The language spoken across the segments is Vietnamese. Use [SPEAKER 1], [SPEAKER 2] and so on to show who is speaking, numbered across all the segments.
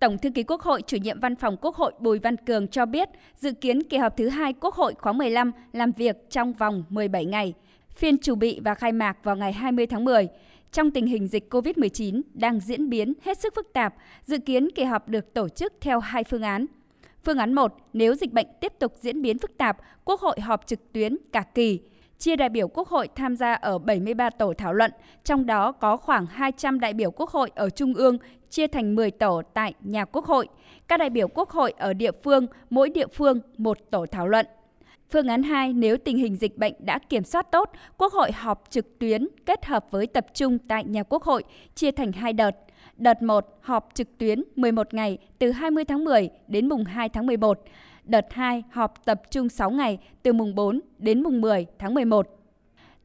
[SPEAKER 1] Tổng thư ký Quốc hội, chủ nhiệm văn phòng Quốc hội Bùi Văn Cường cho biết, dự kiến kỳ họp thứ hai Quốc hội khóa 15 làm việc trong vòng 17 ngày. Phiên chủ bị và khai mạc vào ngày 20 tháng 10. Trong tình hình dịch COVID-19 đang diễn biến hết sức phức tạp, dự kiến kỳ họp được tổ chức theo hai phương án. Phương án 1, nếu dịch bệnh tiếp tục diễn biến phức tạp, Quốc hội họp trực tuyến cả kỳ, chia đại biểu Quốc hội tham gia ở 73 tổ thảo luận, trong đó có khoảng 200 đại biểu Quốc hội ở Trung ương chia thành 10 tổ tại nhà Quốc hội. Các đại biểu Quốc hội ở địa phương, mỗi địa phương một tổ thảo luận. Phương án 2, nếu tình hình dịch bệnh đã kiểm soát tốt, Quốc hội họp trực tuyến kết hợp với tập trung tại nhà Quốc hội, chia thành hai đợt. Đợt 1 họp trực tuyến 11 ngày từ 20 tháng 10 đến mùng 2 tháng 11. Đợt 2 họp tập trung 6 ngày từ mùng 4 đến mùng 10 tháng 11.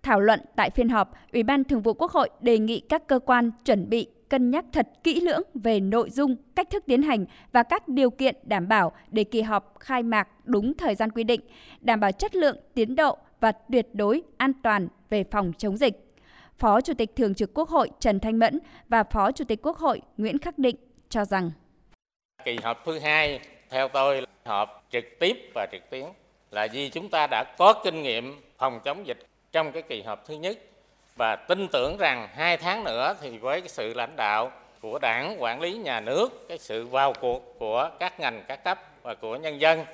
[SPEAKER 1] Thảo luận tại phiên họp, Ủy ban Thường vụ Quốc hội đề nghị các cơ quan chuẩn bị cân nhắc thật kỹ lưỡng về nội dung, cách thức tiến hành và các điều kiện đảm bảo để kỳ họp khai mạc đúng thời gian quy định, đảm bảo chất lượng, tiến độ và tuyệt đối an toàn về phòng chống dịch. Phó Chủ tịch Thường trực Quốc hội Trần Thanh Mẫn và Phó Chủ tịch Quốc hội Nguyễn Khắc Định cho rằng
[SPEAKER 2] kỳ họp thứ hai theo tôi, họp trực tiếp và trực tuyến là vì chúng ta đã có kinh nghiệm phòng chống dịch trong cái kỳ họp thứ nhất và tin tưởng rằng hai tháng nữa thì với cái sự lãnh đạo của đảng, quản lý nhà nước, cái sự vào cuộc của các ngành, các cấp và của nhân dân,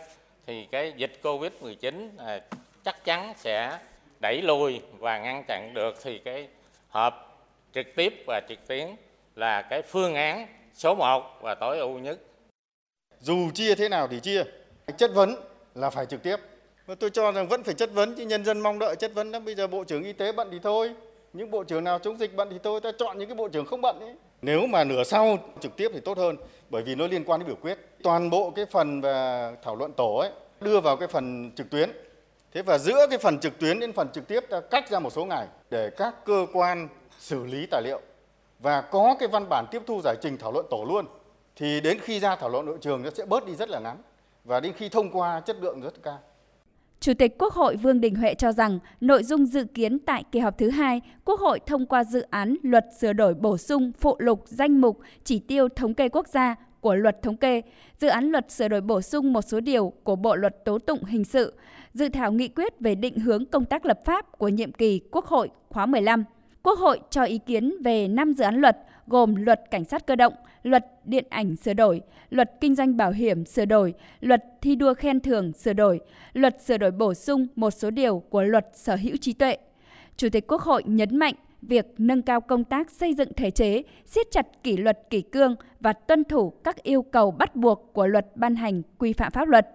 [SPEAKER 2] thì cái dịch covid 19 à, chắc chắn sẽ đẩy lùi và ngăn chặn được thì cái họp trực tiếp và trực tuyến là cái phương án số 1 và tối ưu nhất.
[SPEAKER 3] Dù chia thế nào thì chia, chất vấn là phải trực tiếp. Mà tôi cho rằng vẫn phải chất vấn chứ nhân dân mong đợi chất vấn đó. Bây giờ Bộ trưởng Y tế bận thì thôi, những bộ trưởng nào chống dịch bận thì tôi ta chọn những cái bộ trưởng không bận ấy. Nếu mà nửa sau trực tiếp thì tốt hơn bởi vì nó liên quan đến biểu quyết. Toàn bộ cái phần về thảo luận tổ ấy đưa vào cái phần trực tuyến. Thế và giữa cái phần trực tuyến đến phần trực tiếp ta cách ra một số ngày để các cơ quan xử lý tài liệu và có cái văn bản tiếp thu giải trình thảo luận tổ luôn thì đến khi ra thảo luận nội trường nó sẽ bớt đi rất là ngắn và đến khi thông qua chất lượng rất cao.
[SPEAKER 1] Chủ tịch Quốc hội Vương Đình Huệ cho rằng nội dung dự kiến tại kỳ họp thứ hai, Quốc hội thông qua dự án luật sửa đổi bổ sung phụ lục danh mục chỉ tiêu thống kê quốc gia của luật thống kê, dự án luật sửa đổi bổ sung một số điều của Bộ luật tố tụng hình sự, dự thảo nghị quyết về định hướng công tác lập pháp của nhiệm kỳ Quốc hội khóa 15. Quốc hội cho ý kiến về 5 dự án luật gồm Luật Cảnh sát cơ động, Luật Điện ảnh sửa đổi, Luật Kinh doanh bảo hiểm sửa đổi, Luật thi đua khen thưởng sửa đổi, Luật sửa đổi bổ sung một số điều của Luật Sở hữu trí tuệ. Chủ tịch Quốc hội nhấn mạnh việc nâng cao công tác xây dựng thể chế, siết chặt kỷ luật kỷ cương và tuân thủ các yêu cầu bắt buộc của luật ban hành quy phạm pháp luật,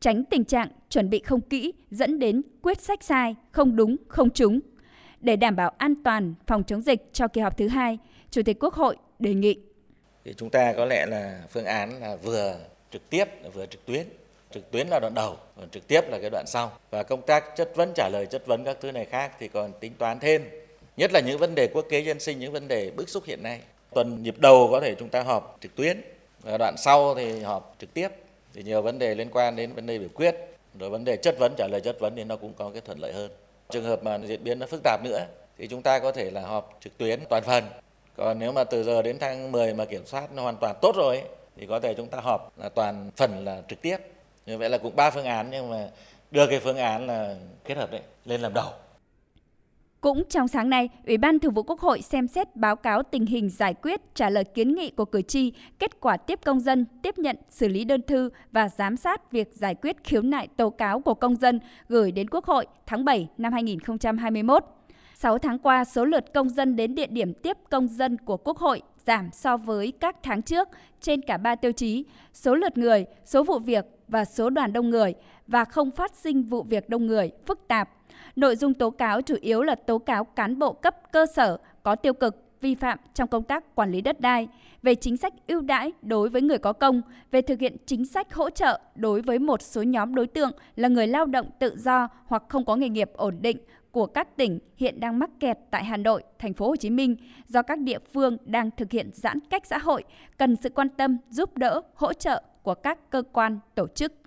[SPEAKER 1] tránh tình trạng chuẩn bị không kỹ dẫn đến quyết sách sai, không đúng, không trúng. Để đảm bảo an toàn phòng chống dịch cho kỳ họp thứ hai, Chủ tịch Quốc hội đề nghị.
[SPEAKER 4] Thì chúng ta có lẽ là phương án là vừa trực tiếp vừa trực tuyến. Trực tuyến là đoạn đầu còn trực tiếp là cái đoạn sau. Và công tác chất vấn trả lời chất vấn các thứ này khác thì còn tính toán thêm. Nhất là những vấn đề quốc kế dân sinh những vấn đề bức xúc hiện nay. Tuần nhịp đầu có thể chúng ta họp trực tuyến và đoạn sau thì họp trực tiếp. Thì nhiều vấn đề liên quan đến vấn đề biểu quyết rồi vấn đề chất vấn trả lời chất vấn thì nó cũng có cái thuận lợi hơn trường hợp mà diễn biến nó phức tạp nữa, thì chúng ta có thể là họp trực tuyến toàn phần. Còn nếu mà từ giờ đến tháng 10 mà kiểm soát nó hoàn toàn tốt rồi thì có thể chúng ta họp là toàn phần là trực tiếp. Như vậy là cũng ba phương án, nhưng mà đưa cái phương án là kết hợp đấy, lên làm đầu
[SPEAKER 1] cũng trong sáng nay, Ủy ban Thường vụ Quốc hội xem xét báo cáo tình hình giải quyết trả lời kiến nghị của cử tri, kết quả tiếp công dân, tiếp nhận, xử lý đơn thư và giám sát việc giải quyết khiếu nại tố cáo của công dân gửi đến Quốc hội tháng 7 năm 2021. 6 tháng qua, số lượt công dân đến địa điểm tiếp công dân của Quốc hội giảm so với các tháng trước trên cả ba tiêu chí: số lượt người, số vụ việc và số đoàn đông người và không phát sinh vụ việc đông người phức tạp. Nội dung tố cáo chủ yếu là tố cáo cán bộ cấp cơ sở có tiêu cực, vi phạm trong công tác quản lý đất đai, về chính sách ưu đãi đối với người có công, về thực hiện chính sách hỗ trợ đối với một số nhóm đối tượng là người lao động tự do hoặc không có nghề nghiệp ổn định của các tỉnh hiện đang mắc kẹt tại Hà Nội, thành phố Hồ Chí Minh do các địa phương đang thực hiện giãn cách xã hội, cần sự quan tâm, giúp đỡ, hỗ trợ của các cơ quan, tổ chức.